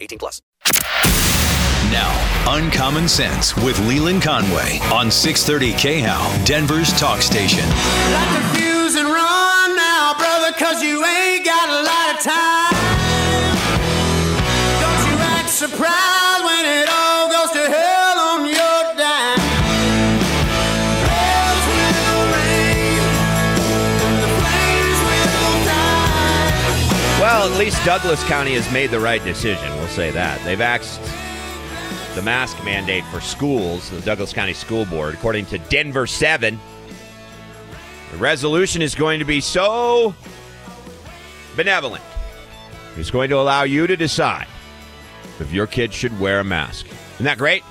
18 plus. Now, Uncommon Sense with Leland Conway on 630 KHOW, Denver's talk station. Light the fuse and run now, brother, cause you ain't got a lot Well, at least Douglas County has made the right decision. We'll say that. They've axed the mask mandate for schools, the Douglas County School Board. According to Denver 7, the resolution is going to be so benevolent. It's going to allow you to decide if your kid should wear a mask. Isn't that great?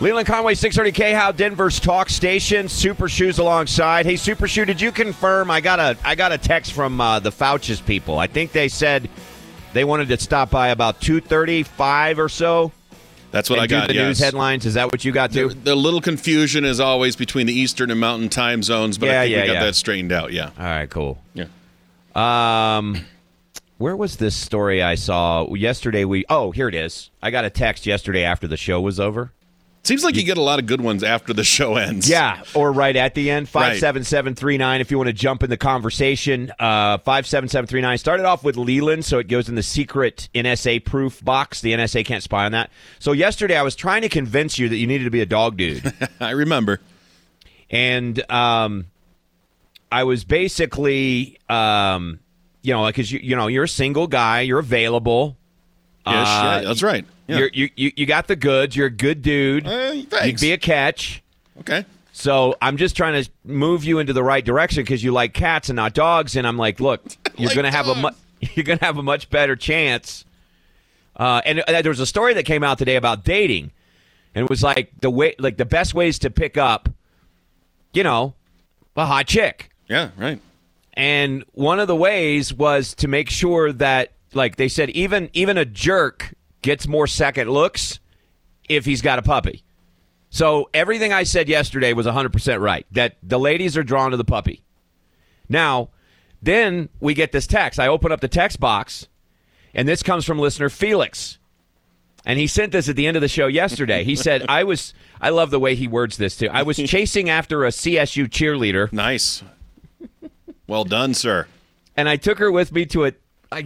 Leland Conway, 630K, How Denver's talk station. Super Shoes alongside. Hey, Super Shoe, did you confirm? I got a I got a text from uh, the Fouches people. I think they said they wanted to stop by about 2.35 or so. That's what I got. The yes. news headlines. Is that what you got The, too? the little confusion is always between the Eastern and Mountain time zones, but Yeah, I think yeah, we got yeah. that straightened out. Yeah. All right, cool. Yeah. Um, where was this story I saw yesterday? We oh here it is. I got a text yesterday after the show was over. Seems like you get a lot of good ones after the show ends. Yeah, or right at the end. Right. 57739 if you want to jump in the conversation. Uh 57739. Started off with Leland, so it goes in the secret NSA proof box. The NSA can't spy on that. So yesterday I was trying to convince you that you needed to be a dog dude. I remember. and um I was basically um you know, because you you know, you're a single guy, you're available. Yes, Uh, yeah, that's right. Yeah. You're, you, you you got the goods. You're a good dude. Uh, You'd be a catch. okay. So I'm just trying to move you into the right direction because you like cats and not dogs. And I'm like, look, you're like gonna have a mu- you're gonna have a much better chance. Uh, and uh, there was a story that came out today about dating, and it was like the way, like the best ways to pick up, you know, a hot chick. Yeah, right. And one of the ways was to make sure that, like they said, even even a jerk gets more second looks if he's got a puppy. So everything I said yesterday was 100% right. That the ladies are drawn to the puppy. Now, then we get this text. I open up the text box, and this comes from listener Felix. And he sent this at the end of the show yesterday. He said, I was, I love the way he words this too. I was chasing after a CSU cheerleader Nice. Well done, sir. and I took her with me to a. I,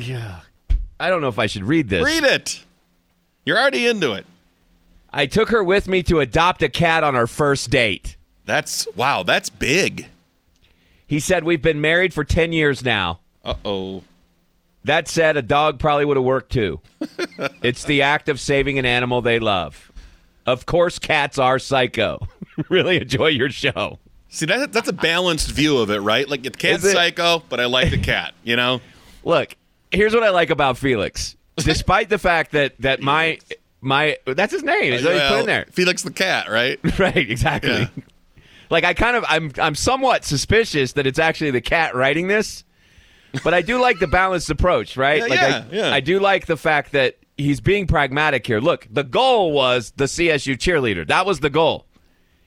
I don't know if I should read this. Read it. You're already into it. I took her with me to adopt a cat on our first date. That's wow. That's big. He said we've been married for ten years now. Uh oh. That said, a dog probably would have worked too. it's the act of saving an animal they love. Of course, cats are psycho. really enjoy your show. See that that's a balanced view of it, right? Like the cat's it? psycho, but I like the cat. You know. Look, here's what I like about Felix. Despite the fact that that my my that's his name. Is what he's put in there. Felix the cat, right? Right, exactly. Yeah. Like I kind of I'm I'm somewhat suspicious that it's actually the cat writing this. But I do like the balanced approach, right? Yeah, like yeah, I, yeah. I do like the fact that he's being pragmatic here. Look, the goal was the CSU cheerleader. That was the goal.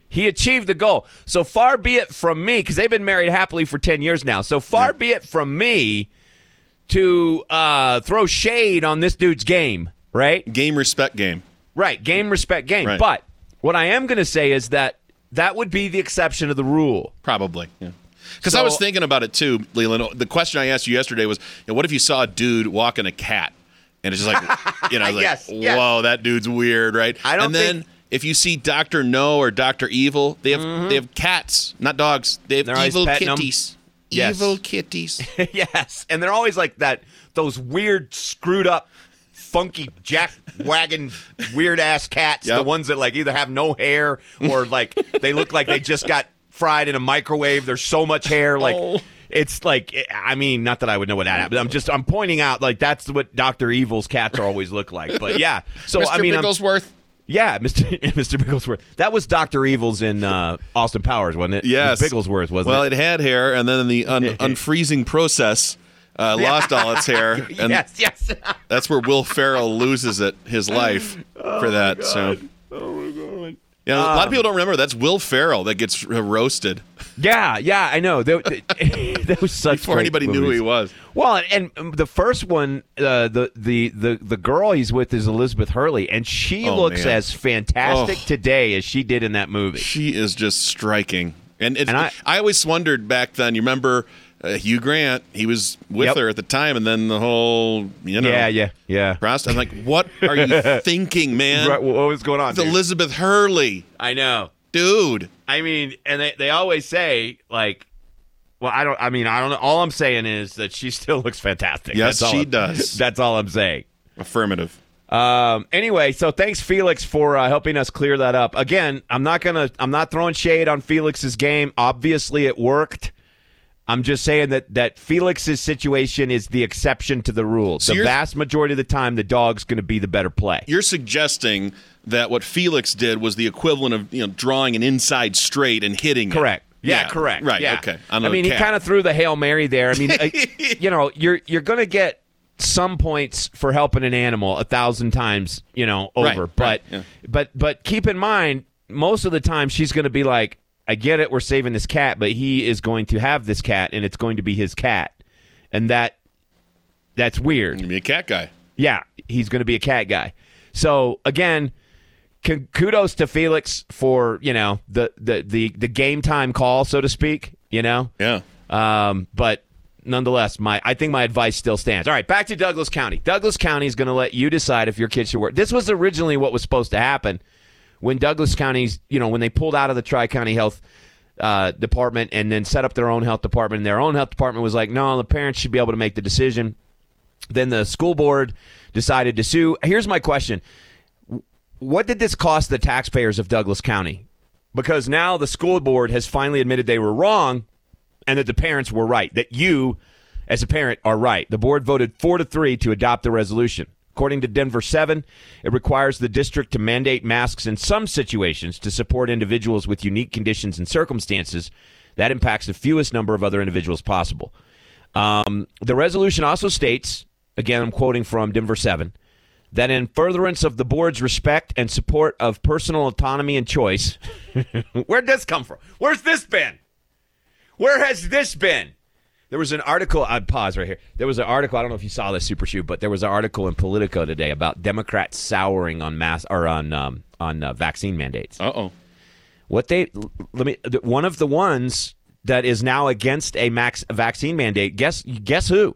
He achieved the goal. So far be it from me, because they've been married happily for 10 years now. So far be it from me to uh, throw shade on this dude's game, right? Game respect game. Right, game respect game. Right. But what I am going to say is that that would be the exception to the rule. Probably. Yeah. Because I was thinking about it too, Leland. The question I asked you yesterday was, you know, what if you saw a dude walking a cat, and it's just like, you know, like, Yes, yes. whoa, that dude's weird, right? I don't And then think- if you see Doctor No or Doctor Evil, they have they have cats, not dogs. They have Mm-hmm. They're evil petting 'em. Kitties. Yes. Evil kitties. yes, and they're always like that. Those weird, screwed up, funky jack wagon, weird ass cats. The ones that like either have no hair or like they look like they just got fried in a microwave. There's so much hair, oh. like. Oh. it's like I mean, not that I would know what that happened. I'm just I'm pointing out like that's what Doctor Evil's cats always look like. But yeah, so Mr. I mean, I'm- Bigglesworth. Yeah, Mr. Mr. Bigglesworth. That was Doctor Evil's in uh, Austin Powers, wasn't it? Yes, It was Bigglesworth wasn't well, it? it had hair, and then in the un- unfreezing process, uh, lost all its hair, and yes, yes. that's where Will Ferrell loses it his life for that. So, oh yeah, a lot of people don't remember that's Will Ferrell that gets roasted Yeah, yeah, I know. That, that was such before anybody knew who he was. Well, and, and the first one, uh, the, the the the girl he's with is Elizabeth Hurley, and she Oh, looks man. as fantastic Oh. today as she did in that movie. She is just striking, and, it's, And I, I- always wondered back then. You remember uh, Hugh Grant? He was with Yep. her at the time, and then the whole you know Yeah, yeah, yeah. prost- I'm like, what are you thinking, man? Right, what was going on? It's dude? Elizabeth Hurley, I know. dude. I mean, and they, they always say like, well, I don't. I mean, I don't know. All I'm saying is that she still looks fantastic. Yes, she I'm- does. That's all I'm saying. Affirmative. Um, anyway, so thanks Felix for uh, helping us clear that up. Again, I'm not gonna, I'm not throwing shade on Felix's game. Obviously, it worked. I'm just saying that that Felix's situation is the exception to the rule. So the vast majority of the time, the dog's going to be the better play. You're suggesting that what Felix did was the equivalent of you know drawing an inside straight and hitting. it. Correct. Yeah, correct. Right. Yeah. Okay. I mean, he kind of threw the hail mary there. I mean, uh, you know, you're you're going to get some points for helping an animal a thousand times, you know, over. right, but yeah. but but keep in mind, most of the time she's going to be like, "I get it, we're saving this cat, but he is going to have this cat, and it's going to be his cat," and that that's weird. be a cat guy. Yeah, he's going to be a cat guy. So again, kudos to Felix for you know the the the the game time call, so to speak. You know, Yeah. um, but nonetheless, my I think my advice still stands. All right, back to Douglas County. Douglas County is going to let you decide if your kid should work. This was originally what was supposed to happen when Douglas County's you know when they pulled out of the Tri County Health. Uh, department and then set up their own health department. And their own health department was like, no, the parents should be able to make the decision. Then the school board decided to sue. Here's my question What did this cost the taxpayers of Douglas County? Because now the school board has finally admitted they were wrong and that the parents were right, that you, as a parent, are right. The board voted four to three to adopt the resolution. According to Denver 7, it requires the district to mandate masks in some situations to support individuals with unique conditions and circumstances that impacts the fewest number of other individuals possible. Um, the resolution also states, again, I'm quoting from Denver 7, that in furtherance of the board's respect and support of personal autonomy and choice, where'd this come from? Where's this been? Where has this been? There was an article. I'd pause right here. There was an article. I don't know if you saw this Super Shoe, but there was an article in Politico today about Democrats souring on mass or on um, on uh, vaccine mandates. Uh oh. What they let me one of the ones that is now against a max vaccine mandate. Guess guess who?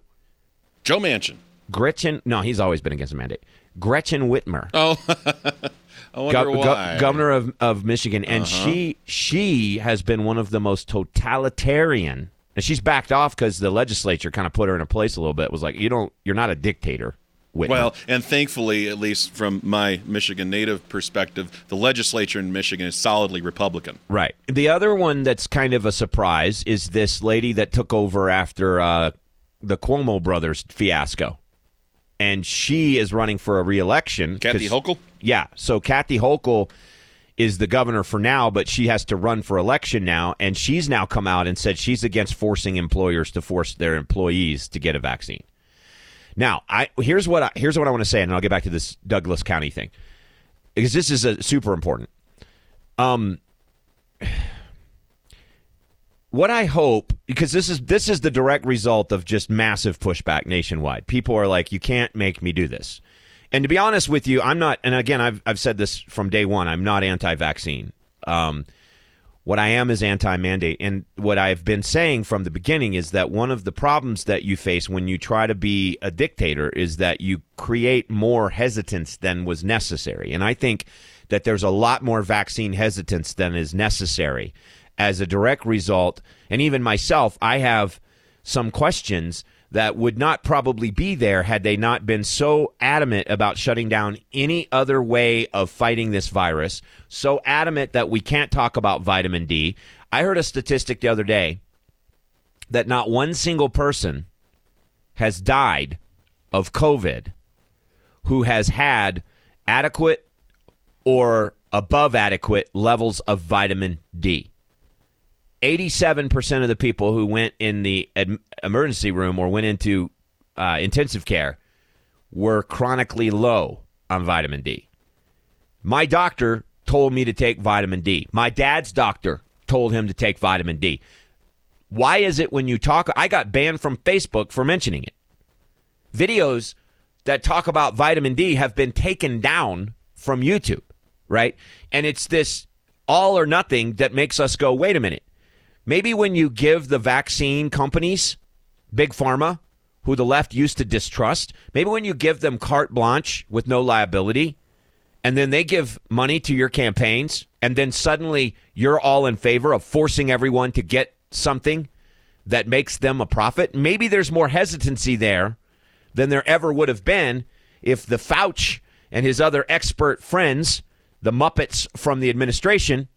Joe Manchin. Gretchen. No, he's always been against a mandate. Gretchen Whitmer. Oh. I wonder gov- why. governor of, of Michigan, and she she has been one of the most totalitarian. And she's backed off because the legislature kind of put her in a place a little bit. Was like, you don't, you're not a dictator. Well, and thankfully, at least from my Michigan native perspective, the legislature in Michigan is solidly Republican. right. The other one that's kind of a surprise is this lady that took over after uh, the Cuomo brothers fiasco, and she is running for a reelection. Kathy Hochul? Yeah. So Kathy Hochul is the governor for now, but she has to run for election now, and she's now come out and said she's against forcing employers to force their employees to get a vaccine. Now, I here's what I, here's what I want to say, and I'll get back to this Douglas County thing because this is a, super important. Um, what I hope because this is this is the direct result of just massive pushback nationwide. People are like, you can't make me do this. And to be honest with you, I'm not. And again, I've I've said this from day one. I'm not anti-vaccine. Um, what I am is anti-mandate. And what I've been saying from the beginning is that one of the problems that you face when you try to be a dictator is that you create more hesitance than was necessary. And I think that there's a lot more vaccine hesitance than is necessary as a direct result. And even myself, I have some questions that would not probably be there had they not been so adamant about shutting down any other way of fighting this virus. So adamant that we can't talk about vitamin D. I heard a statistic the other day that not one single person has died of COVID who has had adequate or above adequate levels of vitamin D. 87% of the people who went in the ad- emergency room or went into uh, intensive care were chronically low on vitamin D. My doctor told me to take vitamin D. My dad's doctor told him to take vitamin D. Why is it when you talk? I got banned from Facebook for mentioning it. Videos that talk about vitamin D have been taken down from YouTube, right? And it's this all or nothing that makes us go, wait a minute. Maybe when you give the vaccine companies, big pharma, who the left used to distrust, maybe when you give them carte blanche with no liability, and then they give money to your campaigns, and then suddenly you're all in favor of forcing everyone to get something that makes them a profit, maybe there's more hesitancy there than there ever would have been if the Fauci and his other expert friends, the Muppets from the administration,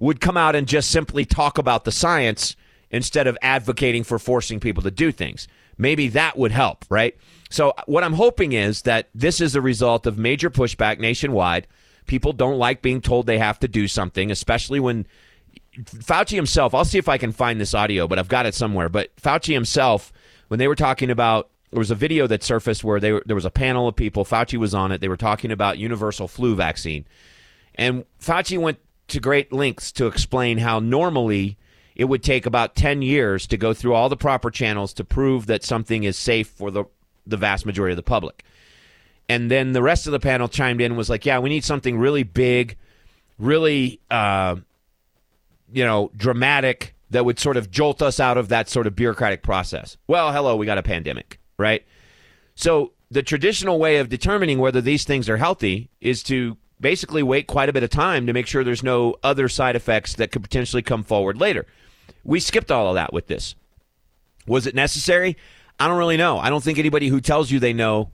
would come out and just simply talk about the science instead of advocating for forcing people to do things. Maybe that would help, right? So, what I'm hoping is that this is a result of major pushback nationwide. People don't like being told they have to do something, especially when Fauci himself, I'll see if I can find this audio, but I've got it somewhere. But Fauci himself, when they were talking about, there was a video that surfaced where they were, there was a panel of people. Fauci was on it. They were talking about universal flu vaccine, and Fauci went to great lengths to explain how normally it would take about ten years to go through all the proper channels to prove that something is safe for the the vast majority of the public. And then the rest of the panel chimed in and was like, "Yeah, we need something really big, really." Uh, you know, dramatic that would sort of jolt us out of that sort of bureaucratic process. Well, hello, we got a pandemic, right? So the traditional way of determining whether these things are healthy is to basically wait quite a bit of time to make sure there's no other side effects that could potentially come forward later. We skipped all of that with this. Was it necessary? I don't really know. I don't think anybody who tells you they know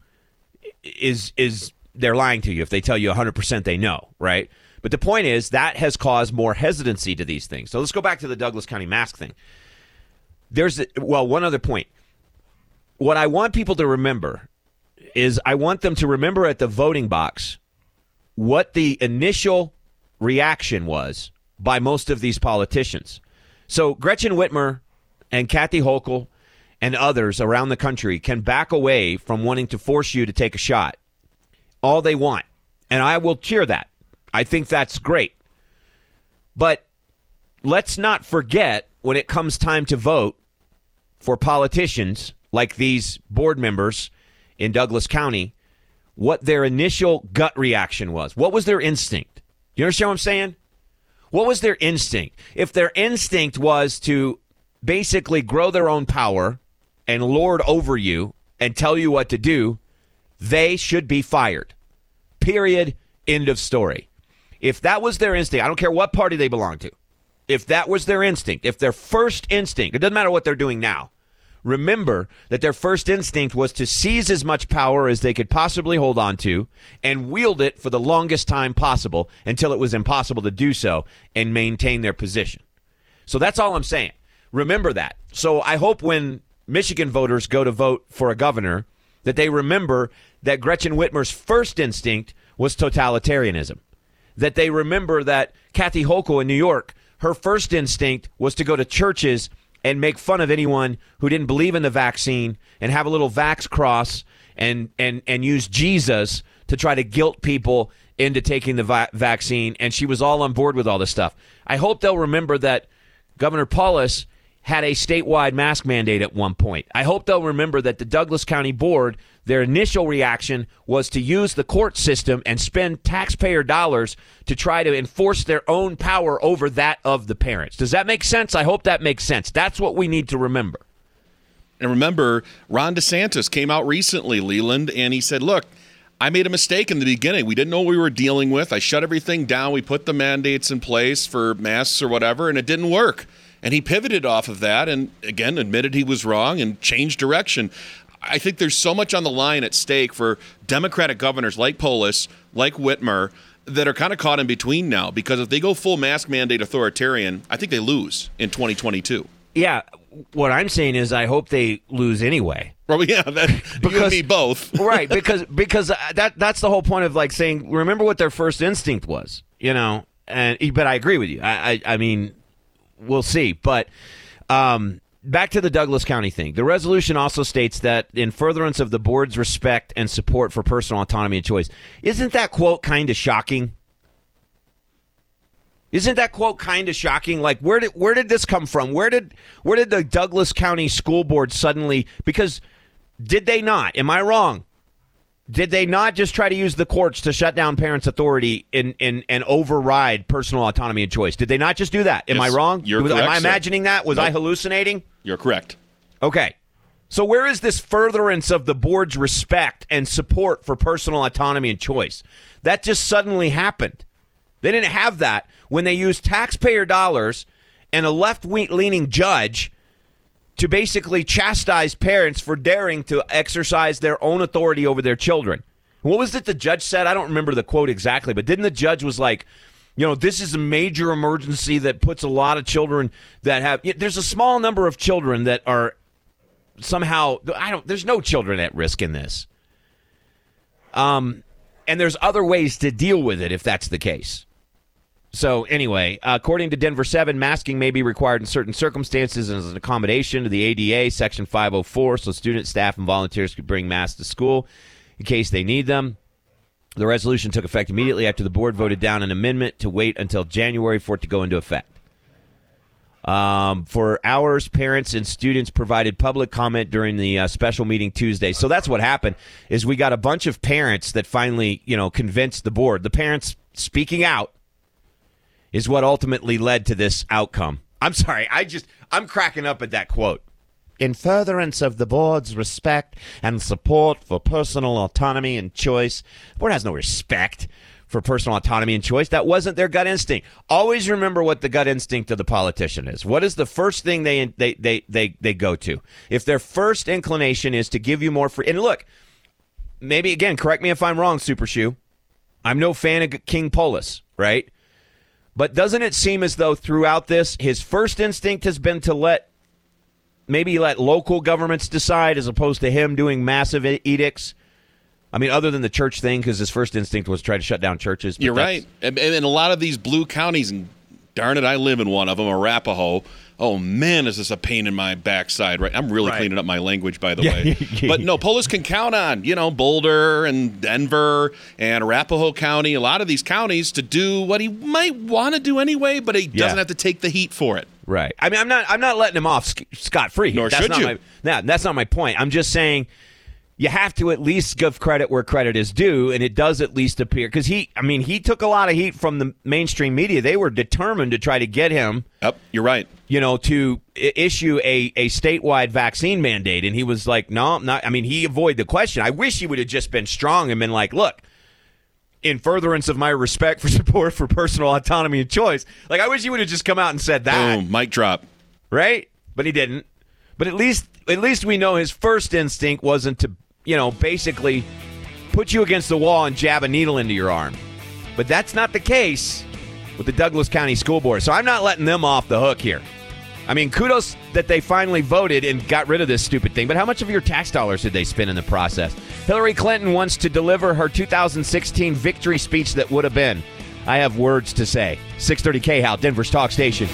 is is they're lying to you if they tell you 100% they know, right? But the point is that has caused more hesitancy to these things. So let's go back to the Douglas County mask thing. There's a, well, one other point. What I want people to remember is I want them to remember at the voting box what the initial reaction was by most of these politicians. So Gretchen Whitmer and Kathy Hochul and others around the country can back away from wanting to force you to take a shot all they want. And I will cheer that. I think that's great. But let's not forget when it comes time to vote for politicians like these board members in Douglas County what their initial gut reaction was. What was their instinct? You understand what I'm saying? What was their instinct? If their instinct was to basically grow their own power and lord over you and tell you what to do, they should be fired. Period. End of story. If that was their instinct, I don't care what party they belong to. If that was their instinct, if their first instinct, it doesn't matter what they're doing now. Remember that their first instinct was to seize as much power as they could possibly hold on to and wield it for the longest time possible until it was impossible to do so and maintain their position. So that's all I'm saying. Remember that. So I hope when Michigan voters go to vote for a governor that they remember that Gretchen Whitmer's first instinct was totalitarianism. That they remember that Kathy Hochul in New York, her first instinct was to go to churches and make fun of anyone who didn't believe in the vaccine and have a little vax cross and and and use Jesus to try to guilt people into taking the va- vaccine and she was all on board with all this stuff. I hope they'll remember that Governor Polis had a statewide mask mandate at one point. I hope they'll remember that the Douglas County Board, their initial reaction was to use the court system and spend taxpayer dollars to try to enforce their own power over that of the parents. Does that make sense? I hope that makes sense. That's what we need to remember. And remember, Ron DeSantis came out recently, Leland, and he said, Look, I made a mistake in the beginning. We didn't know what we were dealing with. I shut everything down. We put the mandates in place for masks or whatever, and it didn't work. And he pivoted off of that and again admitted he was wrong and changed direction. I think there's so much on the line at stake for Democratic governors like Polis, like Whitmer, that are kind of caught in between now because if they go full mask mandate authoritarian, I think they lose in 2022. Yeah, what I'm saying is, I hope they lose anyway. Well, yeah, that, Because- me both. right because because uh, that that's the whole point of like saying remember what their first instinct was you know and but i agree with you i i, I mean we'll see but um back to the douglas county thing the resolution also states that in furtherance of the board's respect and support for personal autonomy and choice isn't that quote kind of shocking isn't that quote kind of shocking? Like where did where did this come from? Where did where did the Douglas County School Board suddenly because did they not? Am I wrong? Did they not just try to use the courts to shut down parents' authority and, and, and override personal autonomy and choice? Did they not just do that? Am Yes, I wrong? you're Was- Am correct, I sir. imagining that? Was I hallucinating? You're correct. Okay. So where is this furtherance of the board's respect and support for personal autonomy and choice? That just suddenly happened. They didn't have that when they used taxpayer dollars and a left-leaning judge to basically chastise parents for daring to exercise their own authority over their children. What was it the judge said? I don't remember the quote exactly, but didn't the judge was like, you know, this is a major emergency that puts a lot of children that have yeah, there's a small number of children that are somehow I don't there's no children at risk in this. Um and there's other ways to deal with it if that's the case. So anyway, according to Denver 7, masking may be required in certain circumstances as an accommodation to the ADA section 504 so students, staff and volunteers could bring masks to school in case they need them. The resolution took effect immediately after the board voted down an amendment to wait until January for it to go into effect. Um, for hours, parents and students provided public comment during the uh, special meeting Tuesday. So that's what happened. Is we got a bunch of parents that finally, you know, convinced the board. The parents speaking out is what ultimately led to this outcome. I'm sorry, I just I'm cracking up at that quote. In furtherance of the board's respect and support for personal autonomy and choice, the board has no respect for personal autonomy and choice. That wasn't their gut instinct. Always remember what the gut instinct of the politician is. What is the first thing they they they they, they go to? If their first inclination is to give you more free and look, maybe again, correct me if I'm wrong, Super Shoe. I'm no fan of King Polis, right? But doesn't it seem as though throughout this, his first instinct has been to let maybe let local governments decide as opposed to him doing massive edicts? I mean, other than the church thing, because his first instinct was to try to shut down churches. but You're right. And, and in a lot of these blue counties, and darn it, I live in one of them, Arapahoe. Oh man, is this a pain in my backside? Right, I'm really Right. cleaning up my language, by the Yeah. way. but no, Polis can count on you know Boulder and Denver and Arapahoe County, a lot of these counties to do what he might want to do anyway, but he doesn't have to take the heat for it. Right. I mean, I'm not. I'm not letting him off scot free. Nor that's should not you. My, that's not my point. I'm just saying you have to at least give credit where credit is due, and it does at least appear because he. I mean, he took a lot of heat from the mainstream media. They were determined to try to get him. Yep, you're right. You know, to i- issue a, a statewide vaccine mandate, and he was like, "No, I'm not." I mean, he avoided the question. I wish he would have just been strong and been like, "Look, in furtherance of my respect for support for personal autonomy and choice, like I wish he would have just come out and said that." Boom, mic drop. right? But he didn't. But at least at least we know his first instinct wasn't to, you know, basically put you against the wall and jab a needle into your arm. But that's not the case with the Douglas County School Board. So I'm not letting them off the hook here. I mean, kudos that they finally voted and got rid of this stupid thing. But how much of your tax dollars did they spend in the process? Hillary Clinton wants to deliver her 2016 victory speech that would have been. I have words to say. 630 K How, Denver's talk station.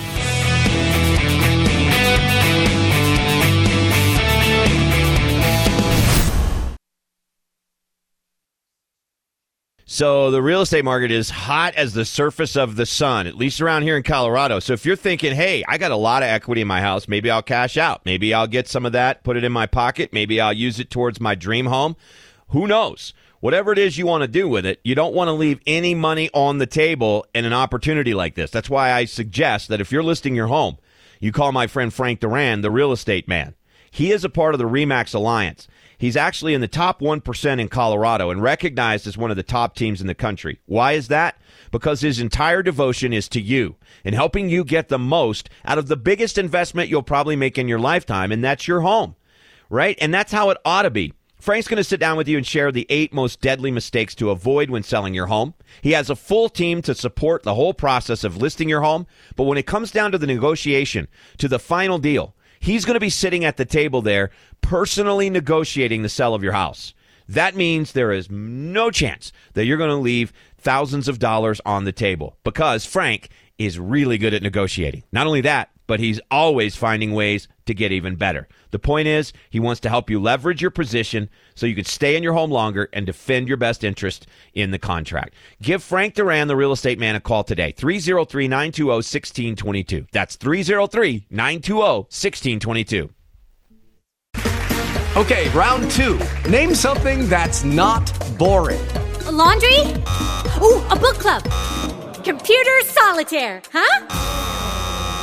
So the real estate market is hot as the surface of the sun, at least around here in Colorado. So if you're thinking, "Hey, I got a lot of equity in my house, maybe I'll cash out. Maybe I'll get some of that, put it in my pocket, maybe I'll use it towards my dream home." Who knows? Whatever it is you want to do with it, you don't want to leave any money on the table in an opportunity like this. That's why I suggest that if you're listing your home, you call my friend Frank Duran, the real estate man. He is a part of the REMAX Alliance. He's actually in the top 1% in Colorado and recognized as one of the top teams in the country. Why is that? Because his entire devotion is to you and helping you get the most out of the biggest investment you'll probably make in your lifetime, and that's your home, right? And that's how it ought to be. Frank's going to sit down with you and share the eight most deadly mistakes to avoid when selling your home. He has a full team to support the whole process of listing your home, but when it comes down to the negotiation, to the final deal, He's going to be sitting at the table there, personally negotiating the sale of your house. That means there is no chance that you're going to leave thousands of dollars on the table because Frank is really good at negotiating. Not only that, but he's always finding ways to get even better. The point is, he wants to help you leverage your position so you can stay in your home longer and defend your best interest in the contract. Give Frank Duran, the real estate man, a call today. 303 920 1622. That's 303 920 1622. Okay, round two. Name something that's not boring. A laundry? Ooh, a book club. Computer solitaire, huh?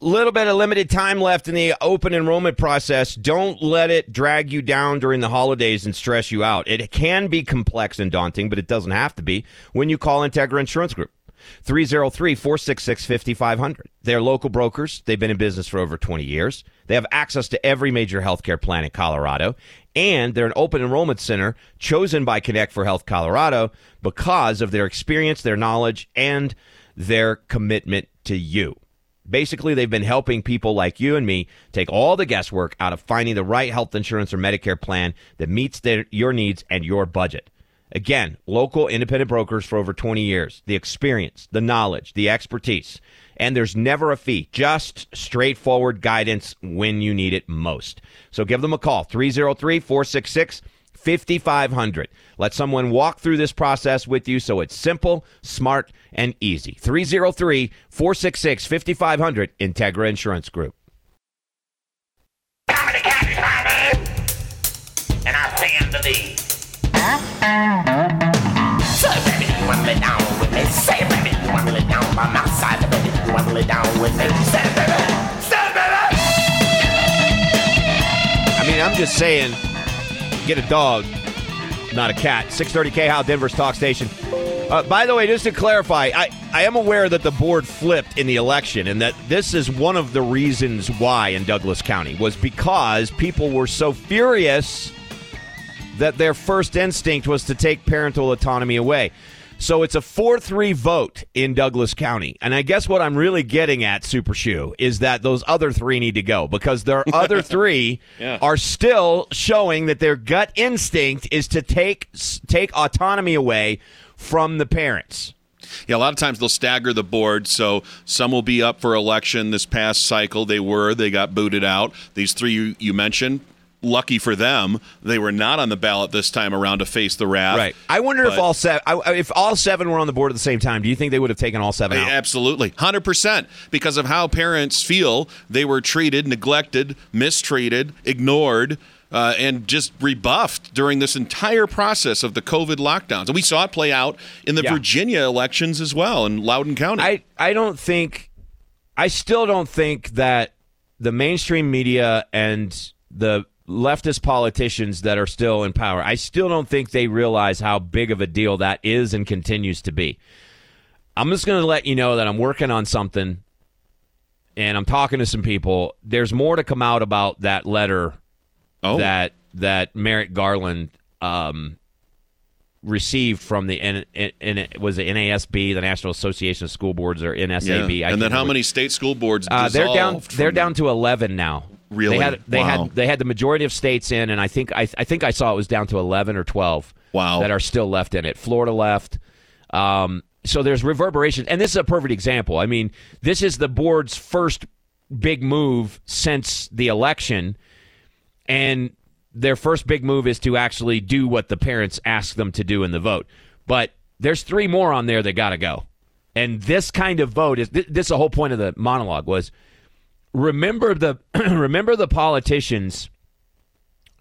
Little bit of limited time left in the open enrollment process. Don't let it drag you down during the holidays and stress you out. It can be complex and daunting, but it doesn't have to be when you call Integra Insurance Group. 303 466 5500. They're local brokers. They've been in business for over 20 years. They have access to every major healthcare plan in Colorado. And they're an open enrollment center chosen by Connect for Health Colorado because of their experience, their knowledge, and their commitment to you. Basically, they've been helping people like you and me take all the guesswork out of finding the right health insurance or Medicare plan that meets their, your needs and your budget. Again, local independent brokers for over 20 years. The experience, the knowledge, the expertise. And there's never a fee, just straightforward guidance when you need it most. So give them a call 303 466 5500. Let someone walk through this process with you so it's simple, smart, and easy. 303 466 5500, Integra Insurance Group. and I stand to thee. So baby, you wanna lay down with me? Say baby, you wanna lay down by my side? Baby, you wanna lay down with me? Say baby, say baby. I mean, I'm just saying, get a dog, not a cat. 630K How Denver's talk station. Uh, by the way, just to clarify, I, I am aware that the board flipped in the election and that this is one of the reasons why in Douglas County was because people were so furious that their first instinct was to take parental autonomy away. So it's a 4 3 vote in Douglas County. And I guess what I'm really getting at, Super Shoe, is that those other three need to go because their other three Yeah. are still showing that their gut instinct is to take take autonomy away from the parents. Yeah, a lot of times they'll stagger the board, so some will be up for election this past cycle. They were, they got booted out. These three you, you mentioned, lucky for them, they were not on the ballot this time around to face the wrath. Right. I wonder if all seven, if all seven were on the board at the same time. Do you think they would have taken all seven out? Absolutely. 100%. Because of how parents feel, they were treated, neglected, mistreated, ignored. Uh, and just rebuffed during this entire process of the COVID lockdowns. And we saw it play out in the Yeah. Virginia elections as well in Loudoun County. I, I don't think I still don't think that the mainstream media and the leftist politicians that are still in power, I still don't think they realize how big of a deal that is and continues to be. I'm just going to let you know that I'm working on something and I'm talking to some people. There's more to come out about that letter oh, that that Merrick Garland um, received from the N, N, N, was it NASB, the National Association of School Boards, or yeah. NSAB? I And then how many state school boards Uh, they're down. They're down to eleven now. Really? They had they Wow. had they had the majority of states in, and I think I, I think I saw it was down to eleven or twelve. Wow. That are still left in it. Florida left. Um, so there's reverberation, and this is a perfect example. I mean, this is the board's first big move since the election, and their first big move is to actually do what the parents ask them to do in the vote. But there's three more on there that got to go, and this kind of vote is th- this. is the whole point of the monologue was remember the remember the politicians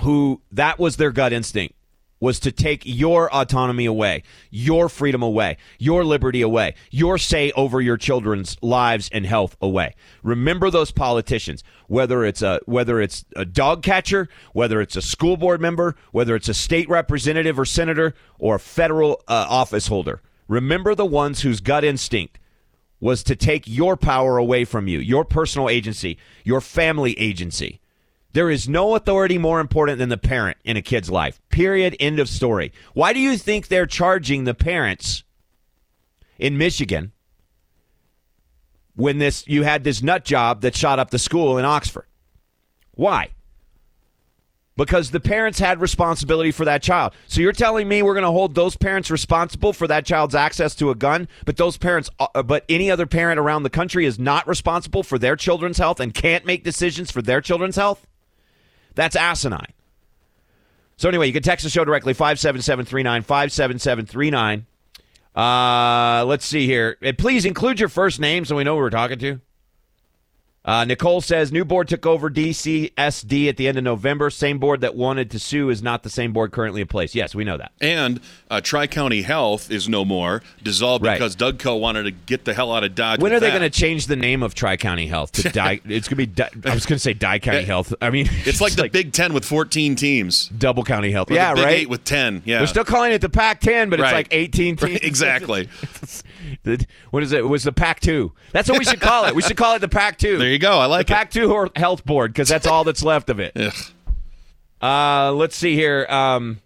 who that was their gut instinct was to take your autonomy away, your freedom away, your liberty away, your say over your children's lives and health away. Remember those politicians, whether it's a whether it's a dog catcher, whether it's a school board member, whether it's a state representative or senator or a federal uh, office holder. Remember the ones whose gut instinct was to take your power away from you, your personal agency, your family agency. There is no authority more important than the parent in a kid's life. Period. End of story. Why do you think they're charging the parents in Michigan when this you had this nut job that shot up the school in Oxford? Why? Because the parents had responsibility for that child. So you're telling me we're going to hold those parents responsible for that child's access to a gun, but those parents uh, but any other parent around the country is not responsible for their children's health and can't make decisions for their children's health? That's asinine. So anyway, you can text the show directly 57739 57739. Uh, let's see here. Please include your first name so we know who we're talking to. Uh, Nicole says new board took over DCSD at the end of November. Same board that wanted to sue is not the same board currently in place. Yes, we know that. And uh, Tri County Health is no more, dissolved Right. because Doug Co wanted to get the hell out of Dodge. When are they going to change the name of Tri County Health to Di? it's going to be. Di- I was going to say Di County Health. I mean, It's like the Big Ten with 14 teams. double county health. Or yeah, the Big right. Eight with 10. Yeah. They're still calling it the Pac-10, but it's like 18 teams. Right, exactly. The- what is it? It was the Pac-2. That's what we should call it. We should call it the Pac-2. There you go. I like the. Pac-2 or Health Board because that's all that's left of it. Uh, let's see here. Um,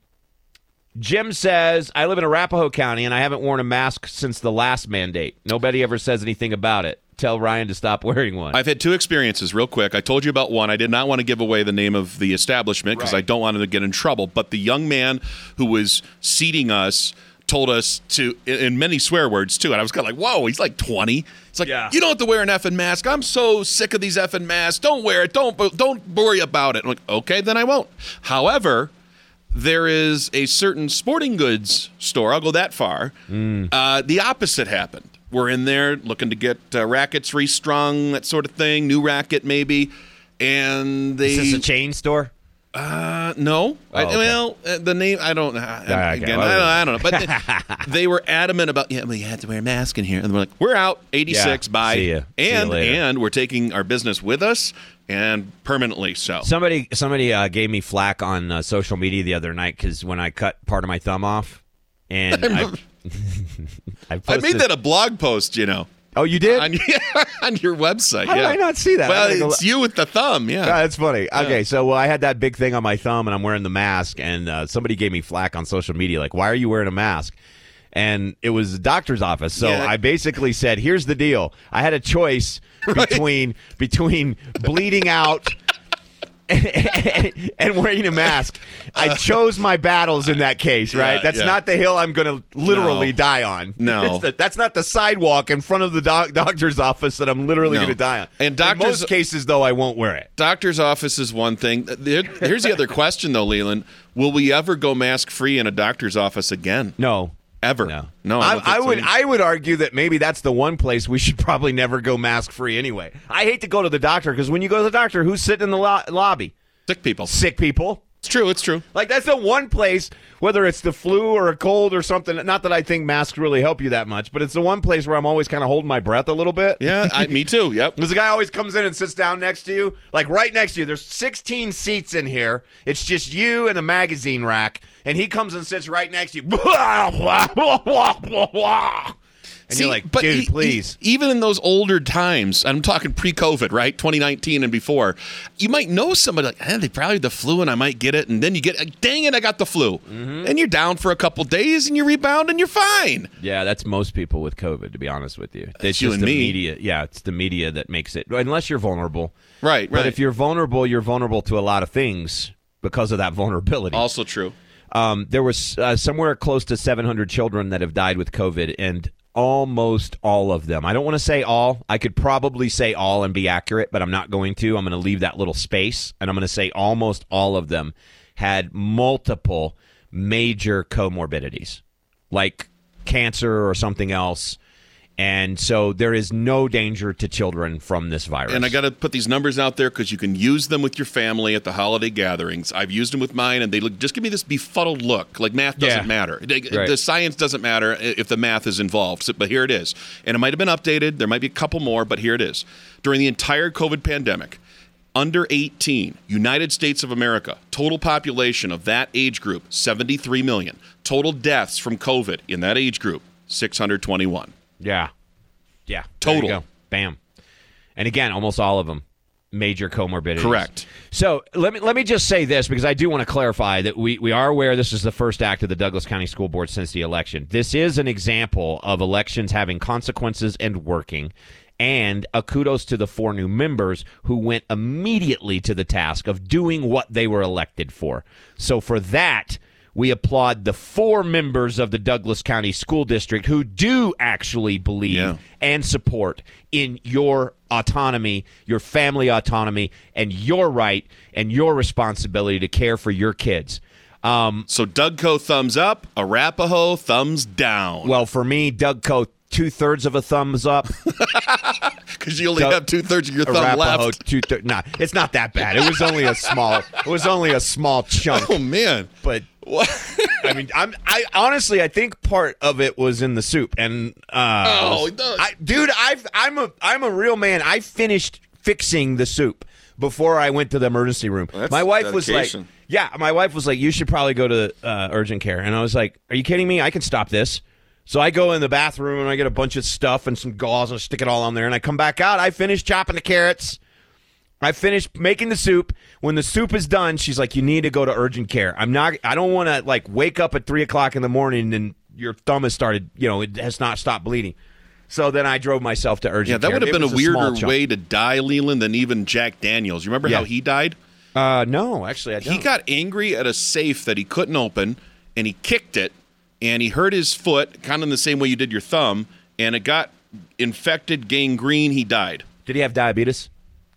Jim says, I live in Arapahoe County and I haven't worn a mask since the last mandate. Nobody ever says anything about it. Tell Ryan to stop wearing one. I've had two experiences, real quick. I told you about one. I did not want to give away the name of the establishment because I don't want him to get in trouble. But the young man who was seating us told us to, in- in many swear words too. And I was kind of like, whoa, he's like 20. It's like, Yeah. you don't have to wear an effing mask. I'm so sick of these effing masks. Don't wear it. Don't, don't worry about it. I'm like, okay, then I won't. However, there is a certain sporting goods store. I'll go that far. Uh, the opposite happened. We're in there looking to get uh, rackets restrung, that sort of thing, new racket maybe, and they is this a chain store? Uh, no. I- Oh, okay. well, uh, the name I don't. Uh, okay. again, Well, I, don't, I don't know. But they, they were adamant about yeah, well, you had to wear a mask in here, and we're like, we're out, eighty six, Yeah. bye, See ya. See and later. and we're taking our business with us and permanently so. Somebody somebody uh, gave me flack on uh, social media the other night because when I cut part of my thumb off, and I, I, I posted, made that a blog post, you know, Oh, you did? on, on your website. How did. I not see that? Well, it's look. you with the thumb. Yeah. Ah, that's funny. Okay, so well, I had that big thing on my thumb, and I'm wearing the mask, and uh, somebody gave me flack on social media, like, "Why are you wearing a mask?" And it was a doctor's office, so Yeah. I basically said, "Here's the deal: I had a choice between between bleeding out." And, and wearing a mask. I chose my battles in that case, right? Uh, Yeah, that's yeah. not the hill I'm going to literally No. die on. No. The- that's not the sidewalk in front of the doc- doctor's office that I'm literally No. going to die on. And in doctors- most cases, though, I won't wear it. Doctor's office is one thing. There- Here's the other question, though, Leland. Will we ever go mask free in a doctor's office again? No, Ever? No, No. I, don't I would. either. I would argue that maybe that's the one place we should probably never go mask free anyway. I hate to go to the doctor because when you go to the doctor, who's sitting in the lo- lobby? Sick people. Sick people. It's true. It's true. Like that's the one place, whether it's the flu or a cold or something. Not that I think masks really help you that much, but it's the one place where I'm always kind of holding my breath a little bit. Yeah, I, me too. Yep. Because the guy always comes in and sits down next to you, like right next to you. There's 16 seats in here. It's just you and a magazine rack, and he comes and sits right next to you. And See, you're like, but dude, e- e- please. even in those older times, I'm talking pre-COVID, right, 2019 and before, you might know somebody like, eh, they probably had the flu, and I might get it, and then you get, like, dang it, I got the flu, Mm-hmm. and you're down for a couple days, and you rebound, and you're fine. Yeah, that's most people with COVID, to be honest with you. It's you just and the me. media. Yeah, it's the media that makes it. Unless you're vulnerable. Right, But right. if you're vulnerable, you're vulnerable to a lot of things because of that vulnerability. Also true. Um, there was uh, somewhere close to 700 children that have died with COVID, and almost all of them. I don't want to say all. I could probably say all and be accurate, but I'm not going to. I'm going to leave that little space, and I'm going to say almost all of them had multiple major comorbidities, like cancer or something else. And so there is no danger to children from this virus. And I got to put these numbers out there because you can use them with your family at the holiday gatherings. I've used them with mine, and they look just give me this befuddled look. Like math doesn't Yeah. matter. Right. The science doesn't matter if the math is involved. So- but here it is, and it might have been updated. There might be a couple more, but here it is. During the entire COVID pandemic, under 18, United States of America, total population of that age group, 73 million. Total deaths from COVID in that age group, 621. Yeah. Yeah. There you Total. go. Bam. And again, almost all of them major comorbidities. Correct. So let me let me just say this because I do want to clarify that we, we are aware this is the first act of the Douglas County School Board since the election. This is an example of elections having consequences and working. And a kudos to the four new members who went immediately to the task of doing what they were elected for. So for that, we applaud the four members of the Douglas County School District who do actually believe Yeah. and support in your autonomy, your family autonomy, and your right and your responsibility to care for your kids. Um, So Dougco thumbs up, Arapahoe thumbs down. well, for me, Doug Co, two thirds of a thumbs up. because you only Doug- have two thirds of your thumb Arapahoe, left. two thirds. Nah, it's not that bad. It was only a small. It was only a small chunk. Oh man, but I mean, I'm I honestly I think part of it was in the soup, and uh, Oh, it does. I, dude, I've I'm a I'm a real man. I finished fixing the soup before I went to the emergency room. Well, that's my wife was like, "Yeah," my wife was like, "You should probably go to uh, urgent care," and I was like, "Are you kidding me? I can stop this." So I go in the bathroom and I get a bunch of stuff and some gauze and stick it all on there, and I come back out. I finish chopping the carrots. I finished making the soup. When the soup is done, she's like, "You need to go to urgent care." I'm not. I don't want to like wake up at three o'clock in the morning and your thumb has started. You know, it has not stopped bleeding. So then I drove myself to urgent. yeah, that care. would have been a weirder way to die, Leland, than even Jack Daniels. You remember Yeah. how he died? Uh, no, actually, I don't. He got angry at a safe that he couldn't open, and he kicked it, and he hurt his foot, kind of in the same way you did your thumb, and it got infected, gangrene. He died. Did he have diabetes?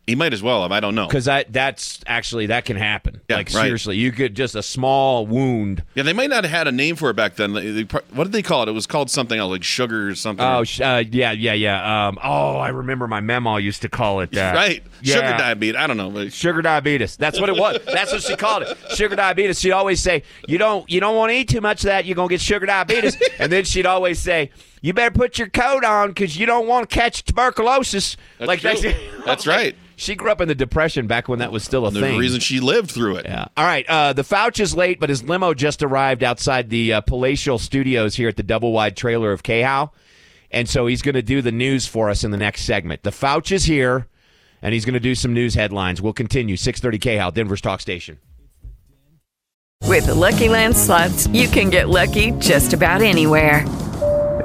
He might as well have. I don't know. Because that that's actually that can happen. Yeah, like right. seriously, you could just a small wound. Yeah, they might not have had a name for it back then. They- they what did they call it? It was called something else, like sugar or something. Oh, sh- uh, yeah, yeah, yeah. Um, oh, I remember my memo used to call it that. right. Sugar diabetes. I don't know. but- Sugar diabetes. That's what it was. That's what she called it. Sugar diabetes. She'd always say, "You don't, you don't want to eat too much of that. You're gonna get sugar diabetes." and then she'd always say, "You better put your coat on because you don't want to catch tuberculosis." That's like that's That's right. She grew up in the depression back when that was still a There's thing. a reason she lived through it. Yeah. All right. Uh, the Fouch is late, but his limo just arrived outside the uh, palatial studios here at the double wide trailer of KHOW. And so he's going to do the news for us in the next segment. The Fouch is here, and he's going to do some news headlines. We'll continue. 630 KHOW, Denver's Talk Station. With the Lucky Land slots, you can get lucky just about anywhere.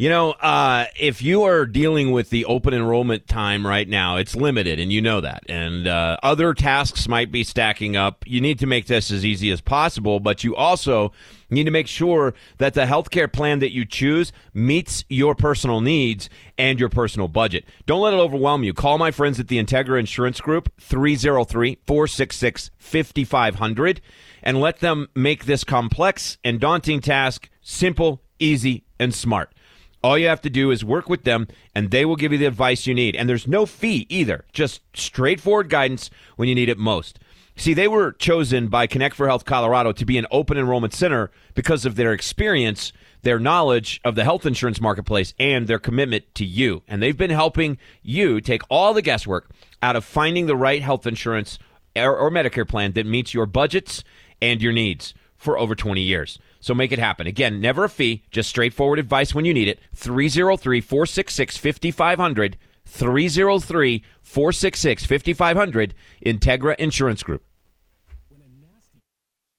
You know, uh, if you are dealing with the open enrollment time right now, it's limited, and you know that. And uh, other tasks might be stacking up. You need to make this as easy as possible, but you also need to make sure that the healthcare plan that you choose meets your personal needs and your personal budget. Don't let it overwhelm you. Call my friends at the Integra Insurance Group, 303 466 5500, and let them make this complex and daunting task simple, easy, and smart. All you have to do is work with them, and they will give you the advice you need. And there's no fee either, just straightforward guidance when you need it most. See, they were chosen by Connect for Health Colorado to be an open enrollment center because of their experience, their knowledge of the health insurance marketplace, and their commitment to you. And they've been helping you take all the guesswork out of finding the right health insurance or, or Medicare plan that meets your budgets and your needs for over 20 years. So make it happen. Again, never a fee, just straightforward advice when you need it. 303 466 5500. 303 466 5500. Integra Insurance Group.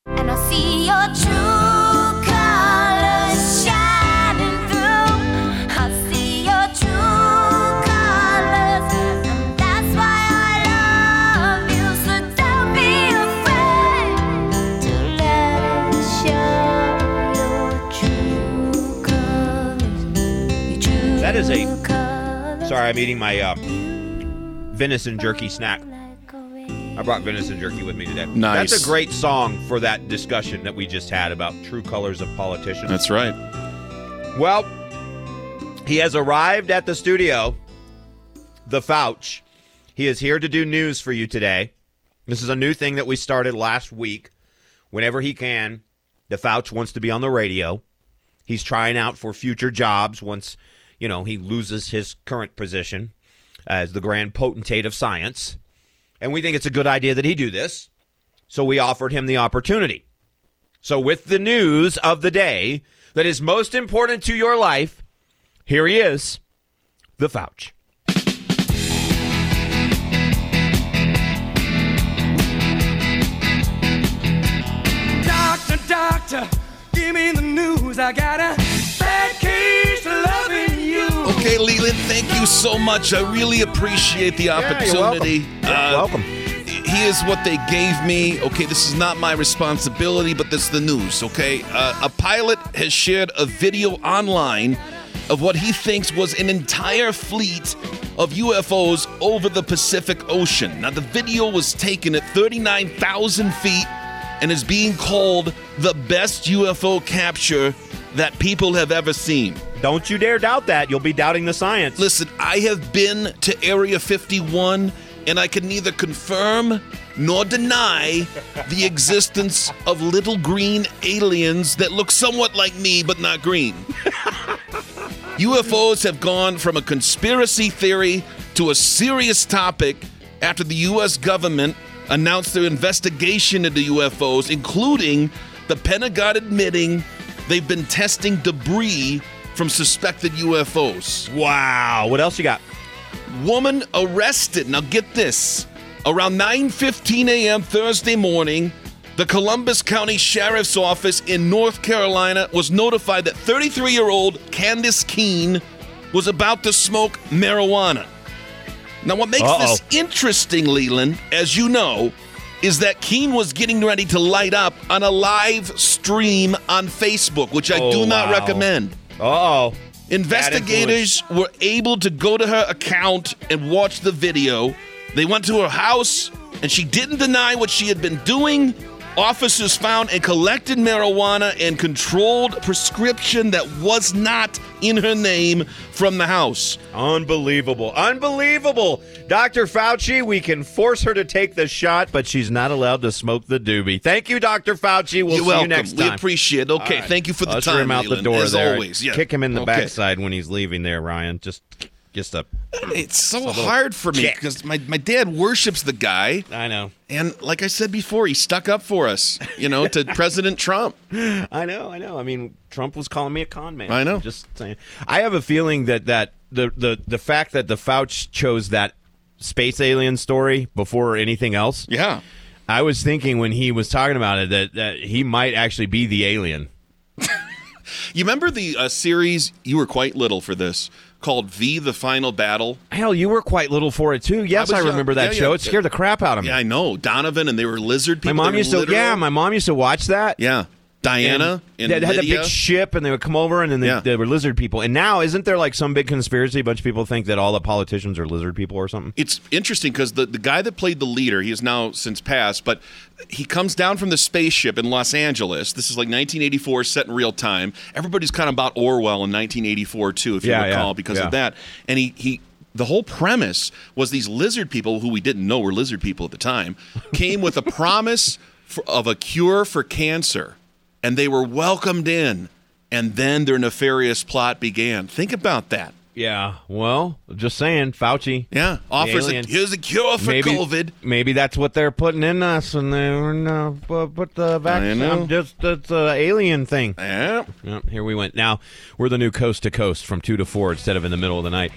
And I see your true Sorry, I'm eating my uh, venison jerky snack. I brought venison jerky with me today. Nice. That's a great song for that discussion that we just had about true colors of politicians. That's right. Well, He has arrived at the studio, the Fouch. He is here to do news for you today. This is a new thing that we started last week. Whenever he can, the Fouch wants to be on the radio. He's trying out for future jobs once, you know, he loses his current position as the grand potentate of science. And we think it's a good idea that he do this. So we offered him the opportunity. So with the news of the day that is most important to your life, here he is, the Fouch. Doctor, doctor, give me the news. I got a bad case of loving. Okay, Leland, thank you so much. I really appreciate the you're opportunity. welcome. Yeah, welcome. Here's what they gave me. Okay, this is not my responsibility, but this is the news, okay? Uh, a pilot has shared a video online of what he thinks was an entire fleet of UFOs over the Pacific Ocean. Now, the video was taken at 39,000 feet and is being called the best UFO capture that people have ever seen. Don't you dare doubt that. You'll be doubting the science. Listen, I have been to Area 51 and I can neither confirm nor deny the existence of little green aliens that look somewhat like me but not green. UFOs have gone from a conspiracy theory to a serious topic after the U.S. government announced their investigation into UFOs, including the Pentagon admitting they've been testing debris from suspected UFOs. Wow. What else you got? Woman arrested. Now get this. Around 9:15 a.m. Thursday morning, the Columbus County Sheriff's Office in North Carolina was notified that 33-year-old Candace Keene was about to smoke marijuana. Now what makes Uh-oh. this interesting, Leland, as you know, is that Keene was getting ready to light up on a live stream on Facebook, which I Oh, do not wow. recommend. Uh-oh. Investigators were able to go to her account and watch the video. They went to her house, and she didn't deny what she had been doing. Officers found and collected marijuana and controlled prescription that was not in her name from the house. Unbelievable. Unbelievable. Dr. Fauci, we can force her to take the shot, but she's not allowed to smoke the doobie. Thank you, Dr. Fauci. We'll You're see welcome. you next We appreciate it. Okay, right. thank you for the Usher time, him out Leland, the door as there. always. Yeah. Kick him in the Okay. backside when he's leaving there, Ryan. Just, just a. It's so a hard for me because my, my dad worships the guy. I know. And like I said before, he stuck up for us, you know, to President Trump. I know, I know. I mean, Trump was calling me a con man. I know. I'm just saying. I have a feeling that that the the the fact that the Fauci chose that space alien story before anything else. Yeah. I was thinking when he was talking about it that that he might actually be the alien. You remember the uh, series? You were quite little for this called V: The Final Battle. Hell, you were quite little for it too. Yes, I I, was remember that Yeah, show. yeah. It scared the crap out of me. Yeah, I know Donovan, and they were lizard people. my mom used to. Yeah, my mom used to watch that. yeah. Diana and, they had a big ship, and they would come over, and then they, Yeah. they were lizard people. And now, isn't there like some big conspiracy? A bunch of people think that all the politicians are lizard people or something. It's interesting because the, the guy that played the leader, he is now since passed, but he comes down from the spaceship in Los Angeles. This is like 1984, set in real time. Everybody's kind of about Orwell in 1984 too, if you Yeah, yeah, recall, because of that. And he he. The whole premise was these lizard people, who we didn't know were lizard people at the time, came with a promise for, of a cure for cancer, and they were welcomed in. And then their nefarious plot began. Think about that. Yeah. Well, just saying, Fauci. Yeah, offers a, here's a cure for maybe, COVID. Maybe that's what they're putting in us, and they were uh, pu- put the vaccine. I know. Just it's a alien thing. Yeah. Yep, here we went. Now we're the new coast to coast from two to four instead of in the middle of the night.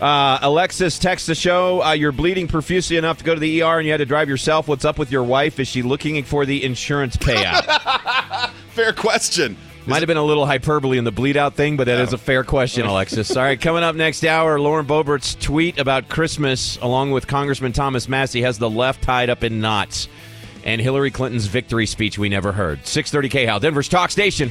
Uh, Alexis texts the show. Uh, you're bleeding profusely enough to go to the ER, and you had to drive yourself. What's up with your wife? Is she looking for the insurance payout? Fair question. Might have been a little hyperbole in the bleed out thing, but that is a fair question, Alexis. All right, coming up next hour, Lauren Boebert's tweet about Christmas, along with Congressman Thomas Massie, has the left tied up in knots, and Hillary Clinton's victory speech we never heard. 630 KHOW, Denver's talk station.